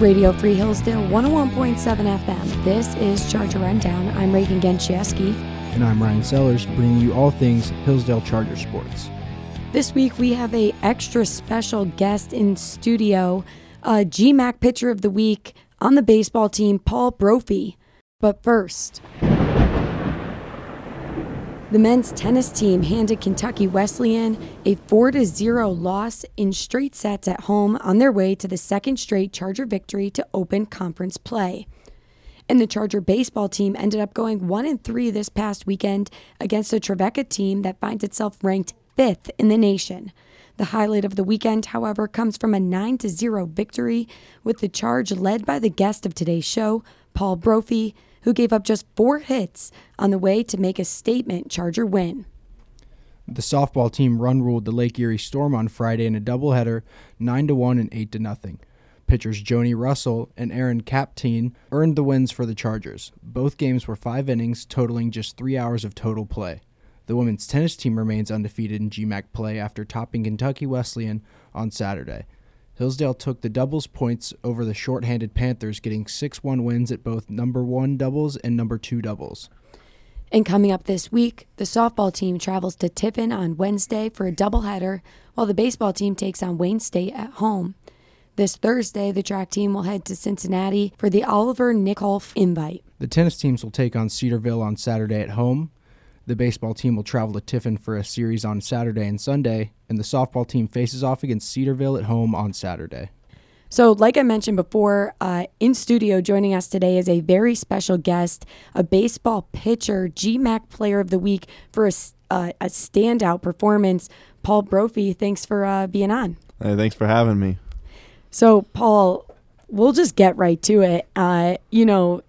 Radio Free Hillsdale 101.7 FM. This is Charger Rundown. I'm Reagan Genchieski. And I'm Ryan Sellers, bringing you all things Hillsdale Charger sports. This week we have a extra special guest in studio, uh, a GMAC Pitcher of the Week on the baseball team, Paul Brophy. But first, the men's tennis team handed Kentucky Wesleyan a 4 0 loss in straight sets at home on their way to the second straight Charger victory to open conference play. And the Charger baseball team ended up going 1 and 3 this past weekend against a Trevecca team that finds itself ranked 5th in the nation. The highlight of the weekend, however, comes from a 9 0 victory with the charge led by the guest of today's show, Paul Brophy, who gave up just four hits on the way to make a statement Charger win. The softball team run ruled the Lake Erie Storm on Friday in a doubleheader, 9 to 1 and 8 to nothing. Pitchers Joni Russell and Aaron Capteen earned the wins for the Chargers. Both games were five innings, totaling just three hours of total play. The women's tennis team remains undefeated in GMAC play after topping Kentucky Wesleyan on Saturday. Hillsdale took the doubles points over the shorthanded Panthers, getting 6 1 wins at both number one doubles and number two doubles. And coming up this week, the softball team travels to Tiffin on Wednesday for a doubleheader, while the baseball team takes on Wayne State at home. This Thursday, the track team will head to Cincinnati for the Oliver Nikoloff invite. The tennis teams will take on Cedarville on Saturday at home. The baseball team will travel to Tiffin for a series on Saturday and Sunday, and the softball team faces off against Cedarville at home on Saturday. So, like I mentioned before, uh, in studio joining us today is a very special guest, a baseball pitcher, GMAC Player of the Week for a, uh, a standout performance. Paul Brophy, thanks for uh, being on. Hey, thanks for having me. So, Paul, we'll just get right to it. Uh, you know,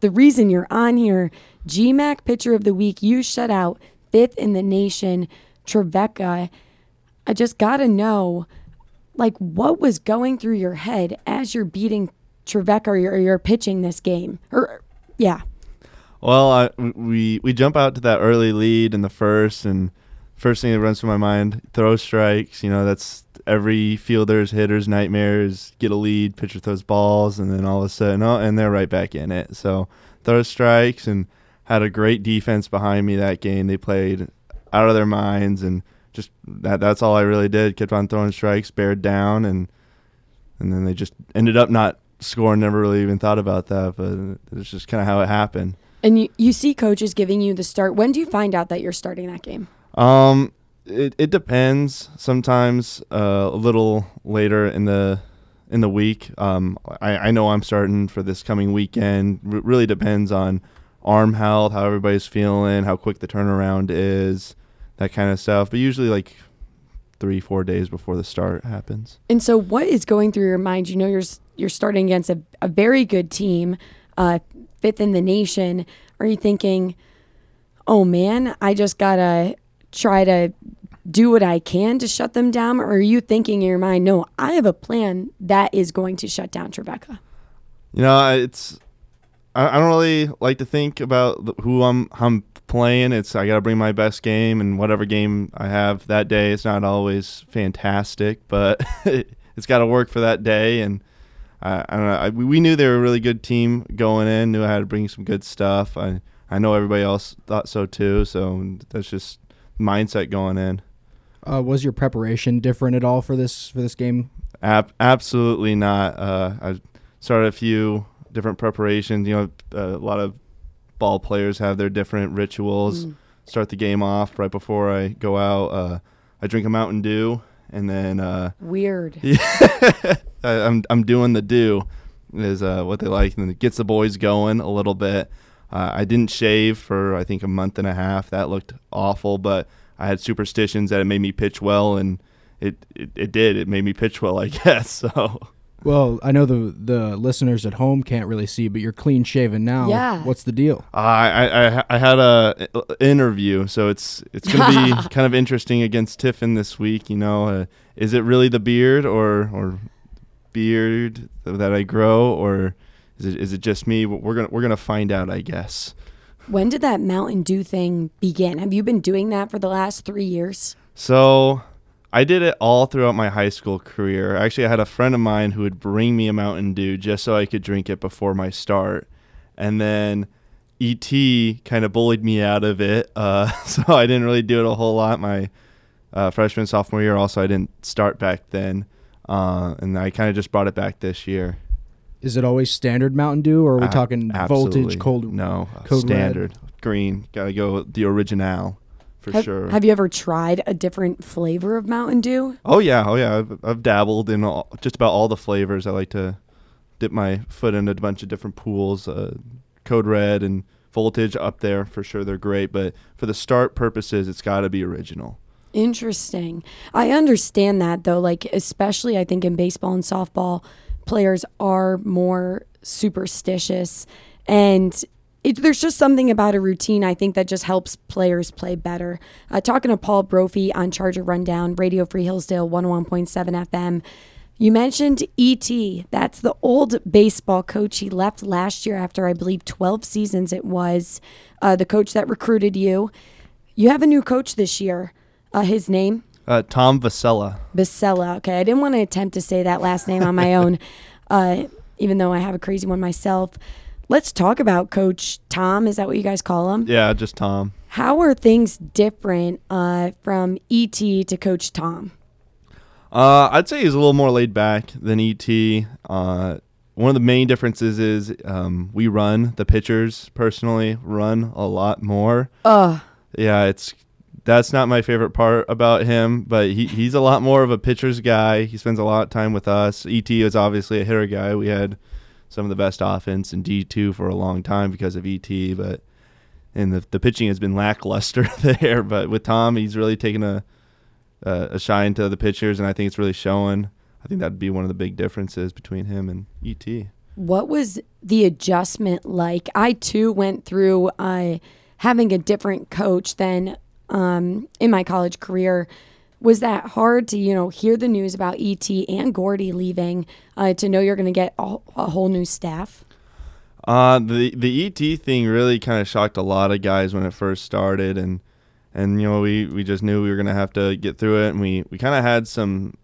the reason you're on here GMAC Pitcher of the Week, you shut out fifth in the nation, Trevecca. I just got to know, like, what was going through your head as you're beating Trevecca or you're, you're pitching this game? Or, yeah. Well, I, we we jump out to that early lead in the first, and first thing that runs through my mind, throw strikes. You know, that's every fielder's hitter's nightmares. Get a lead, pitcher throws balls, and then all of a sudden, oh, and they're right back in it. So throw strikes and – had a great defense behind me that game. They played out of their minds, and just that that's all I really did. Kept on throwing strikes, bared down, and and then they just ended up not scoring. Never really even thought about that, but it's just kind of how it happened. And you, you see coaches giving you the start. When do you find out that you're starting that game? Um, it, it depends. Sometimes uh, a little later in the in the week. Um, I, I know I'm starting for this coming weekend. R- really depends on arm health, how everybody's feeling, how quick the turnaround is, that kind of stuff. But usually, like three, four days before the start happens. And so, what is going through your mind? You know, you're you're starting against a, a very good team, uh, fifth in the nation. Are you thinking, oh man, I just gotta try to do what I can to shut them down? Or are you thinking in your mind, no, I have a plan that is going to shut down Trevecca? You know, it's I, I don't really like to think about who I'm I'm playing. It's I got to bring my best game, and whatever game I have that day, it's not always fantastic, but it's got to work for that day. And I, I don't know. I, we knew they were a really good team going in. Knew I had to bring some good stuff. I I know everybody else thought so too. So that's just mindset going in. Uh, was your preparation different at all for this for this game? Ab- absolutely not. Uh, I started a few different preparations. You know, uh, a lot of ball players have their different rituals. Mm. Start the game off right before I go out. Uh, I drink a Mountain Dew, and then uh, weird. Yeah, I, am I'm doing the dew is uh, what they like, and it gets the boys going a little bit. Uh, I didn't shave for I think a month and a half. That looked awful, but I had superstitions that it made me pitch well, and it, it, it did. It made me pitch well, I guess. So well, I know the the listeners at home can't really see, but you're clean shaven now. Yeah. What's the deal? Uh, I, I I had a interview, so it's it's gonna be kind of interesting against Tiffin this week. You know, uh, is it really the beard or or beard that I grow, or is it is it just me? We're gonna we're gonna find out, I guess. When did that Mountain Dew thing begin? Have you been doing that for the last three years? So I did it all throughout my high school career. Actually, I had a friend of mine who would bring me a Mountain Dew just so I could drink it before my start. And then ET kind of bullied me out of it. Uh, so I didn't really do it a whole lot my uh, freshman, sophomore year. Also, I didn't start back then. Uh, and I kind of just brought it back this year. Is it always standard Mountain Dew, or are we Uh, talking absolutely. voltage, cold? No, uh, code red? standard green. Gotta go the original for have, sure. have you ever tried a different flavor of Mountain Dew? Oh yeah, oh yeah. I've, I've dabbled in all, just about all the flavors. I like to dip my foot in a bunch of different pools. Uh, Code Red and Voltage up there for sure. They're great, but for the start purposes, it's got to be original. Interesting. I understand that though, like especially I think in baseball and softball, players are more superstitious and it, there's just something about a routine I think that just helps players play better. Uh, talking to Paul Brophy on Charger Rundown, Radio Free Hillsdale 101.7 FM. You mentioned ET. That's the old baseball coach. He left last year after, I believe, 12 seasons it was. Uh, the coach that recruited you. You have a new coach this year. Uh, his name? Uh, Tom Vasella. Basella. Okay, I didn't want to attempt to say that last name on my own, uh, even though I have a crazy one myself. Let's talk about Coach Tom. Is that what you guys call him? Yeah, just Tom. How are things different uh, from ET to Coach Tom? Uh, I'd say he's a little more laid back than ET. Uh, one of the main differences is um, we run the pitchers personally run a lot more. Ugh. Yeah, it's that's not my favorite part about him, but he, he's a lot more of a pitcher's guy. He spends a lot of time with us. ET is obviously a hitter guy. We had some of the best offense in D two for a long time because of ET, but and the the pitching has been lackluster there. But with Tom, he's really taken a a, a shine to the pitchers, and I think it's really showing. I think that'd be one of the big differences between him and ET. What was the adjustment like? I too went through uh, having a different coach than um, in my college career. Was that hard to you know hear the news about ET and Gordy leaving uh, to know you're going to get a, a whole new staff? Uh, the the ET thing really kind of shocked a lot of guys when it first started, and and you know we, we just knew we were gonna have to get through it, and we, we kind of had some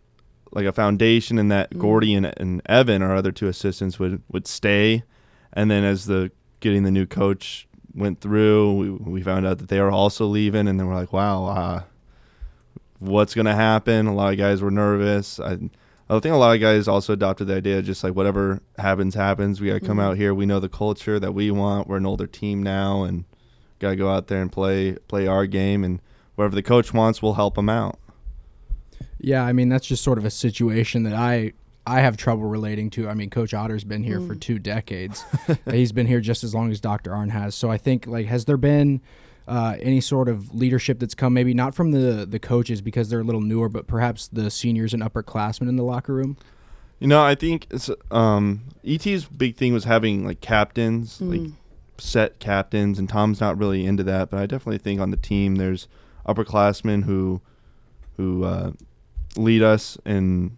like a foundation in that Gordy and, and Evan, our other two assistants, would would stay, and then as the getting the new coach went through, we we found out that they were also leaving, and then we're like, wow, uh, what's gonna happen? A lot of guys were nervous. I I think a lot of guys also adopted the idea of just like whatever happens, happens. We got to come Mhm. out here. We know the culture that we want. We're an older team now, and got to go out there and play play our game. And whatever the coach wants, we'll help him out. Yeah, I mean that's just sort of a situation that I I have trouble relating to. I mean, Coach Otter's been here for two decades. He's been here just as long as Dr. Arnn has. So I think like has there been uh, any sort of leadership that's come maybe not from the the coaches because they're a little newer, but perhaps the seniors and upperclassmen in the locker room? You know, I think it's, um, ET's big thing was having like captains, like Mm. set captains, and Tom's not really into that. But I definitely think on the team there's upperclassmen who who uh, lead us and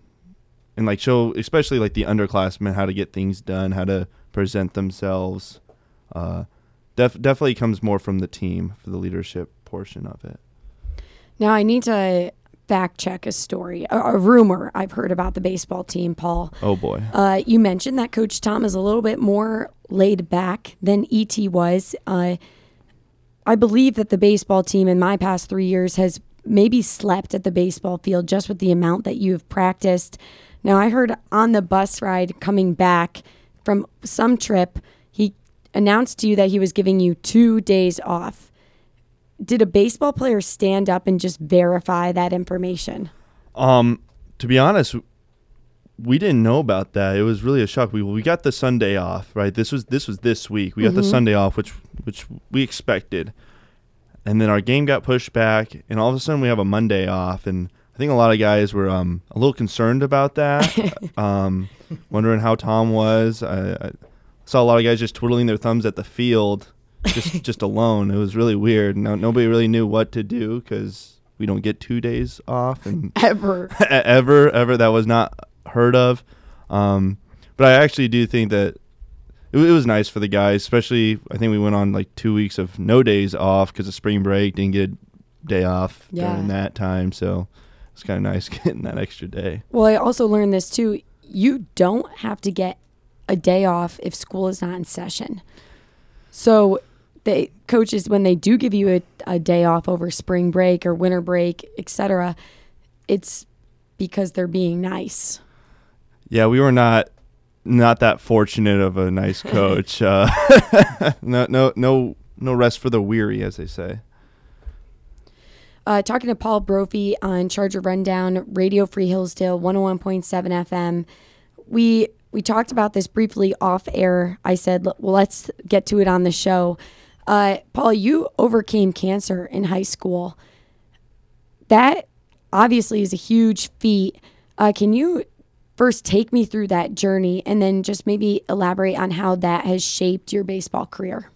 and like show, especially like the underclassmen, how to get things done, how to present themselves. Uh, def- definitely comes more from the team for the leadership portion of it. Now I need to fact check a story, a, a rumor I've heard about the baseball team, Paul. Oh boy. Uh, you mentioned that Coach Tom is a little bit more laid back than ET was. Uh, I believe that the baseball team in my past three years has maybe slept at the baseball field just with the amount that you have practiced. Now, I heard on the bus ride coming back from some trip, he announced to you that he was giving you two days off. Did a baseball player stand up and just verify that information? Um, to be honest, we didn't know about that. It was really a shock. We we got the Sunday off, right? This was this was this week. We got the Mhm. Sunday off, which which we expected, and then our game got pushed back, and all of a sudden we have a Monday off, and I think a lot of guys were um a little concerned about that, um, wondering how Tom was. I, I saw a lot of guys just twiddling their thumbs at the field, just just alone. It was really weird. No, nobody really knew what to do because we don't get two days off, and Ever. ever ever that was not heard of um but i actually do think that it, it was nice for the guys especially i think we went on like two weeks of no days off because of spring break didn't get a day off Yeah. during that time so it's kind of nice getting that extra day. Well, I also learned this too. You don't have to get a day off if school is not in session. So, the coaches, when they do give you a, a day off over spring break or winter break, etc., it's because they're being nice. Yeah, we were not not that fortunate of a nice coach. uh, no, no, no, no rest for the weary, as they say. Uh, talking to Paul Brophy on Charger Rundown, Radio Free Hillsdale, 101.7 FM. We we talked about this briefly off air. I said, well, let's get to it on the show. Uh, Paul, you overcame cancer in high school. That obviously is a huge feat. Uh, can you first take me through that journey and then just maybe elaborate on how that has shaped your baseball career?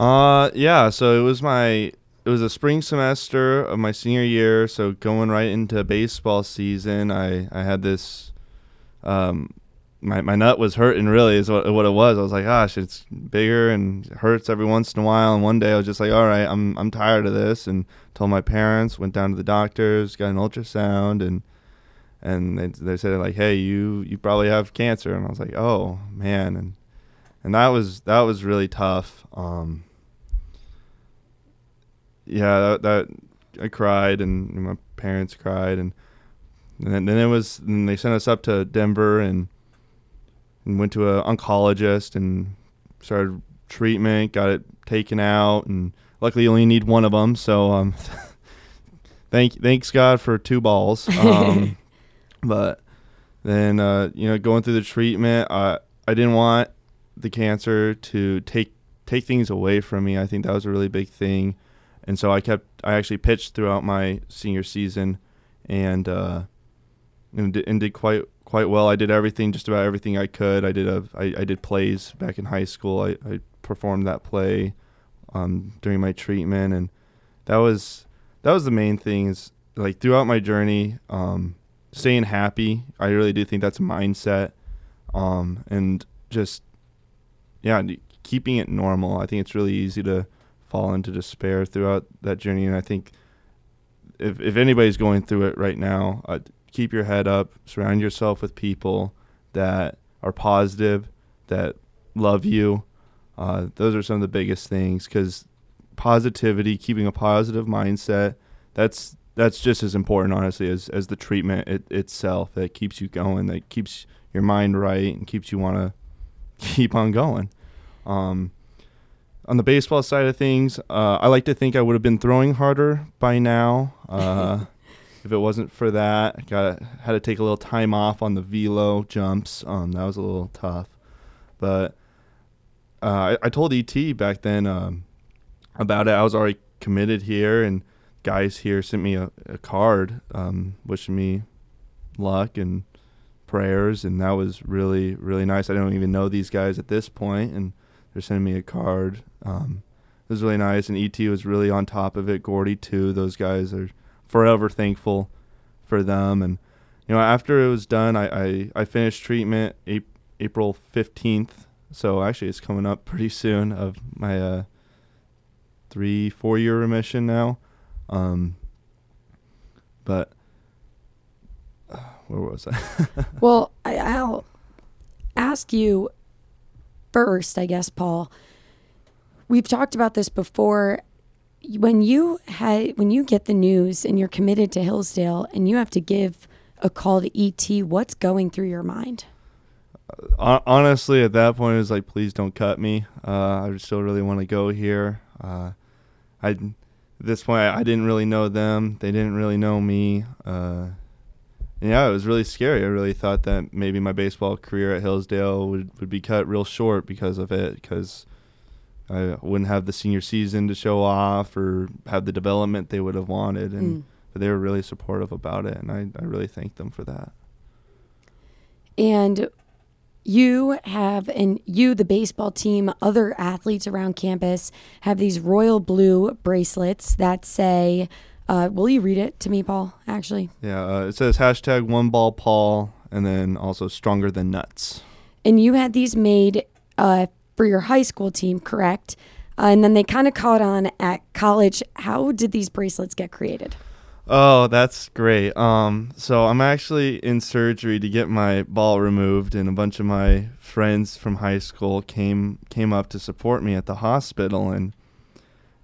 Uh, yeah. So it was my it was a spring semester of my senior year. So going right into baseball season, I I had this. Um, my, my nut was hurting really is what, what it was. I was like, gosh, it's bigger and hurts every once in a while. And one day I was just like, all right, I'm I'm tired of this, and told my parents. Went down to the doctors, got an ultrasound, and and they, they said like, hey, you you probably have cancer. And I was like, oh man, and and that was that was really tough. Um, yeah, that, that I cried and my parents cried and and then, then it was and they sent us up to Denver and and went to an oncologist and started treatment, got it taken out and luckily you only need one of them, so um thank thanks God for two balls. Um but then uh, you know going through the treatment, I I didn't want the cancer to take take things away from me. I think that was a really big thing and so I kept I actually pitched throughout my senior season, and uh, and, did, and did quite quite well. I did everything, just about everything I could. I did a I, I did plays back in high school. I, I performed that play um, during my treatment, and that was that was the main thing. Is like throughout my journey, um, staying happy. I really do think that's a mindset, um, and just yeah, keeping it normal. I think it's really easy to fall into despair throughout that journey. And I think if if anybody's going through it right now, uh, keep your head up. Surround yourself with people that are positive, that love you. Uh, those are some of the biggest things because positivity, keeping a positive mindset, that's that's just as important, honestly, as as the treatment it, itself. That keeps you going, that keeps your mind right, and keeps you want to keep on going. Um, on the baseball side of things, uh, I like to think I would have been throwing harder by now. Uh, if it wasn't for that, I got had to take a little time off on the velo jumps. Um, that was a little tough, but uh, I, I, told ET back then um, about it. I was already committed here, and guys here sent me a, a card um, wishing me luck and prayers, and that was really really nice. I don't even know these guys at this point, and they're sending me a card. Um, it was really nice, and ET was really on top of it. Gordy too. Those guys are forever thankful for them. And you know, after it was done, I I, I finished treatment April fifteenth. So actually, it's coming up pretty soon of my uh, three four year remission now. Um, but uh, where was I? well, I, I'll ask you first, I guess, Paul, we've talked about this before. When you had when you get the news and you're committed to Hillsdale and you have to give a call to ET, what's going through your mind? Uh, honestly, at that point, it was like, please don't cut me. Uh, I still really want to go here. Uh, I at this point, I, I, didn't really know them. They didn't really know me. Uh, yeah, it was really scary. I really thought that maybe my baseball career at Hillsdale would, would be cut real short because of it, because I wouldn't have the senior season to show off or have the development they would have wanted. And mm. but they were really supportive about it, and I, I really thank them for that. And you have, and you, the baseball team, other athletes around campus have these royal blue bracelets that say uh, will you read it to me, Paul? Actually, yeah. Uh, it says hashtag one ball Paul, and then also stronger than nuts. And you had these made uh, for your high school team, correct? Uh, and then they kind of caught on at college. How did these bracelets get created? Oh, that's great. Um, so I'm actually in surgery to get my ball removed, and a bunch of my friends from high school came came up to support me at the hospital, and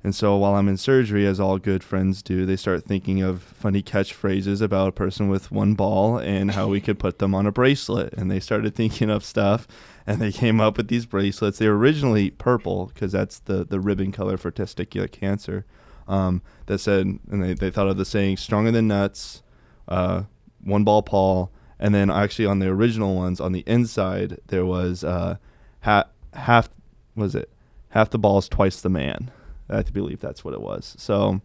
and so while I'm in surgery, as all good friends do, they start thinking of funny catchphrases about a person with one ball and how we could put them on a bracelet, and they started thinking of stuff, and they came up with these bracelets. They were originally purple because that's the the ribbon color for testicular cancer um, that said, and they, they thought of the saying "stronger than nuts," uh, one ball Paul, and then actually on the original ones on the inside there was uh, half half was it half the balls twice the man. I believe that's what it was. So.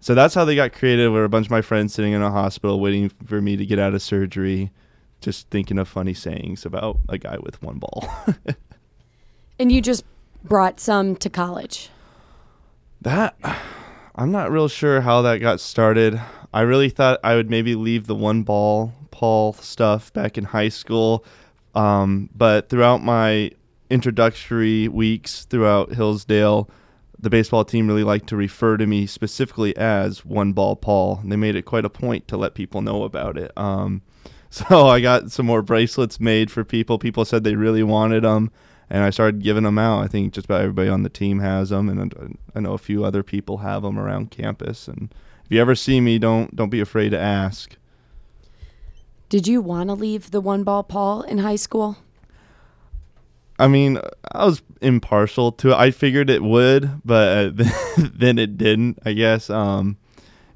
So that's how they got creative. Where a bunch of my friends sitting in a hospital waiting for me to get out of surgery, just thinking of funny sayings about a guy with one ball. and you just brought some to college. That I'm not real sure how that got started. I really thought I would maybe leave the one ball Paul stuff back in high school. Um, but throughout my introductory weeks throughout Hillsdale, the baseball team really liked to refer to me specifically as One Ball Paul. And they made it quite a point to let people know about it. Um, so I got some more bracelets made for people. People said they really wanted them and I started giving them out. I think just about everybody on the team has them, and I know a few other people have them around campus. And if you ever see me, don't don't be afraid to ask. Did you want to leave the one ball Paul in high school? I mean, I was impartial to it. I figured it would, but then it didn't. I guess um,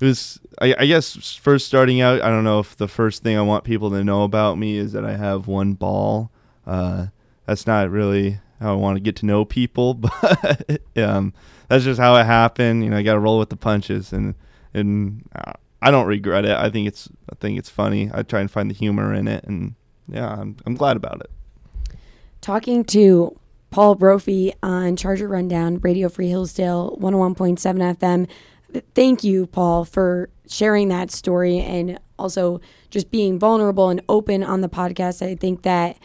it was. I, I guess first starting out, I don't know if the first thing I want people to know about me is that I have one ball. Uh, that's not really how I want to get to know people, but um, that's just how it happened. You know, I got to roll with the punches, and and uh, I don't regret it. I think it's I think it's funny. I try and find the humor in it, and yeah, I'm I'm glad about it. Talking to Paul Brophy on Charger Rundown, Radio Free Hillsdale, 101.7 FM. Thank you, Paul, for sharing that story and also just being vulnerable and open on the podcast. I think that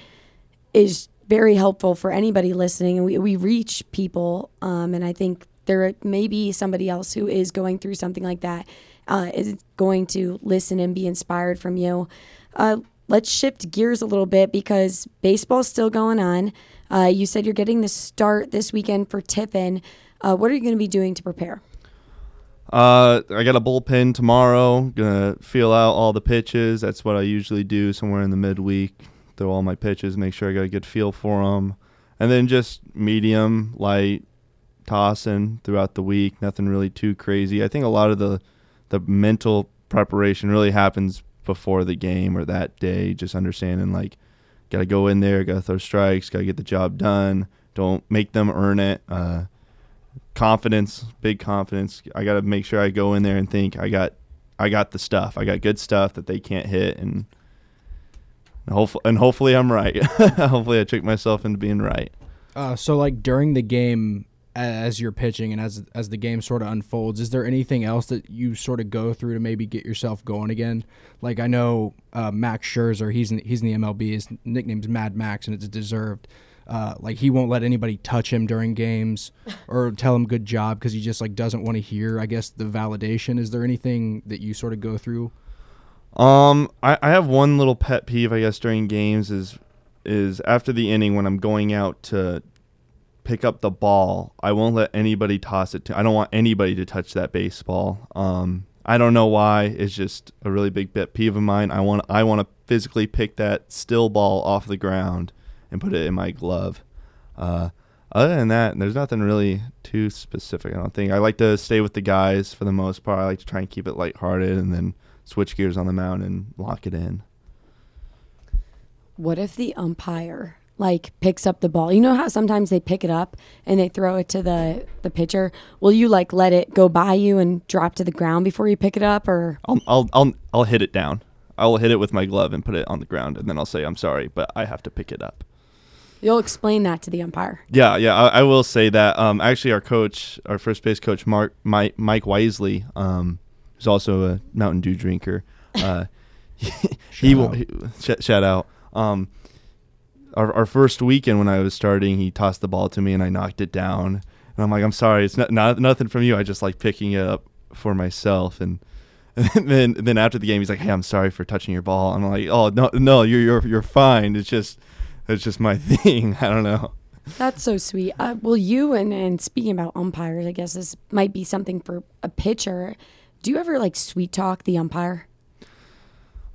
is very helpful for anybody listening. And we, we reach people. Um, and I think there may be somebody else who is going through something like that uh, is going to listen and be inspired from you. Uh, let's shift gears a little bit because baseball's still going on. Uh, you said you're getting the start this weekend for Tiffin. Uh, what are you going to be doing to prepare? Uh, I got a bullpen tomorrow. Gonna feel out all the pitches. That's what I usually do somewhere in the midweek throw all my pitches, make sure I got a good feel for them, and then just medium, light, tossing throughout the week. Nothing really too crazy. I think a lot of the the mental preparation really happens before the game or that day. Just understanding like, got to go in there, got to throw strikes, got to get the job done. Don't make them earn it. Uh, confidence, big confidence. I got to make sure I go in there and think I got I got the stuff. I got good stuff that they can't hit and and hopefully, and hopefully I'm right. hopefully I trick myself into being right. Uh, so like during the game, as you're pitching and as as the game sort of unfolds, is there anything else that you sort of go through to maybe get yourself going again? Like I know uh, Max Scherzer, he's in, he's in the MLB. His nickname's Mad Max, and it's deserved. Uh, like he won't let anybody touch him during games or tell him good job because he just like doesn't want to hear. I guess the validation. Is there anything that you sort of go through? Um, I, I have one little pet peeve, I guess, during games is is after the inning when I'm going out to pick up the ball, I won't let anybody toss it to. I don't want anybody to touch that baseball. Um, I don't know why. It's just a really big pet peeve of mine. I want I want to physically pick that still ball off the ground and put it in my glove. Uh, other than that, there's nothing really too specific. I don't think. I like to stay with the guys for the most part. I like to try and keep it lighthearted and then switch gears on the mound and lock it in. What if the umpire like picks up the ball? You know how sometimes they pick it up and they throw it to the the pitcher. Will you like let it go by you and drop to the ground before you pick it up, or I'll I'll I'll, I'll hit it down. I'll hit it with my glove and put it on the ground, and then I'll say I'm sorry, but I have to pick it up. You'll explain that to the umpire. Yeah, yeah, I, I will say that. Um, actually, our coach, our first base coach, Mark Mike, Mike Wisely, um, who's also a Mountain Dew drinker. Uh, he, will he, sh- shout out. Um, our, our first weekend when I was starting, he tossed the ball to me and I knocked it down. And I'm like, I'm sorry, it's not, not nothing from you. I just like picking it up for myself. And And then then after the game, he's like, "Hey, I'm sorry for touching your ball." I'm like, "Oh no, no, you're you're you're fine. It's just it's just my thing. I don't know." That's so sweet. Uh, well, you and and speaking about umpires, I guess this might be something for a pitcher. Do you ever like sweet talk the umpire?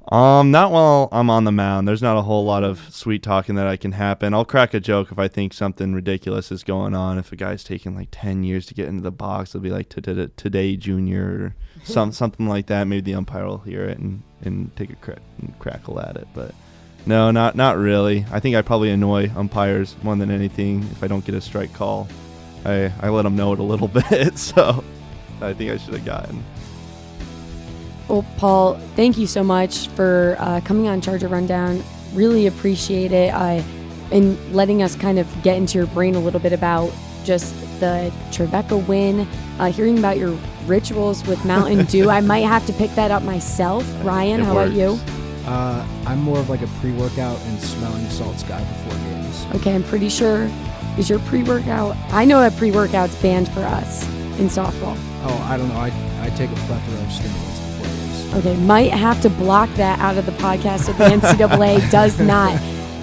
Um, not while I'm on the mound. There's not a whole lot of sweet talking that I can happen. I'll crack a joke if I think something ridiculous is going on. If a guy's taking like ten years to get into the box, it'll be like today, Junior, or some something like that. Maybe the umpire will hear it and, and take a crack and crackle at it. But no, not not really. I think I probably annoy umpires more than anything if I don't get a strike call. I I let them know it a little bit. So I think I should have gotten. Well, Paul, thank you so much for uh, coming on Charger Rundown. Really appreciate it. Uh, and letting us kind of get into your brain a little bit about just the Trevecca win, uh, hearing about your rituals with Mountain Dew. I might have to pick that up myself. Ryan, It how works. about you? Uh, I'm more of like a pre-workout and smelling salts guy before games. Okay, I'm pretty sure. Is your pre workout? I know that pre workout's banned for us in softball. Oh, I don't know. I, I take a plethora of stimulants games. Okay, might have to block that out of the podcast if the NCAA does not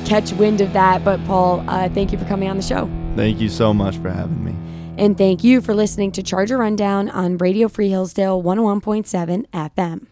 catch wind of that. But Paul, uh, thank you for coming on the show. Thank you so much for having me. And thank you for listening to Charger Rundown on Radio Free Hillsdale 101.7 FM.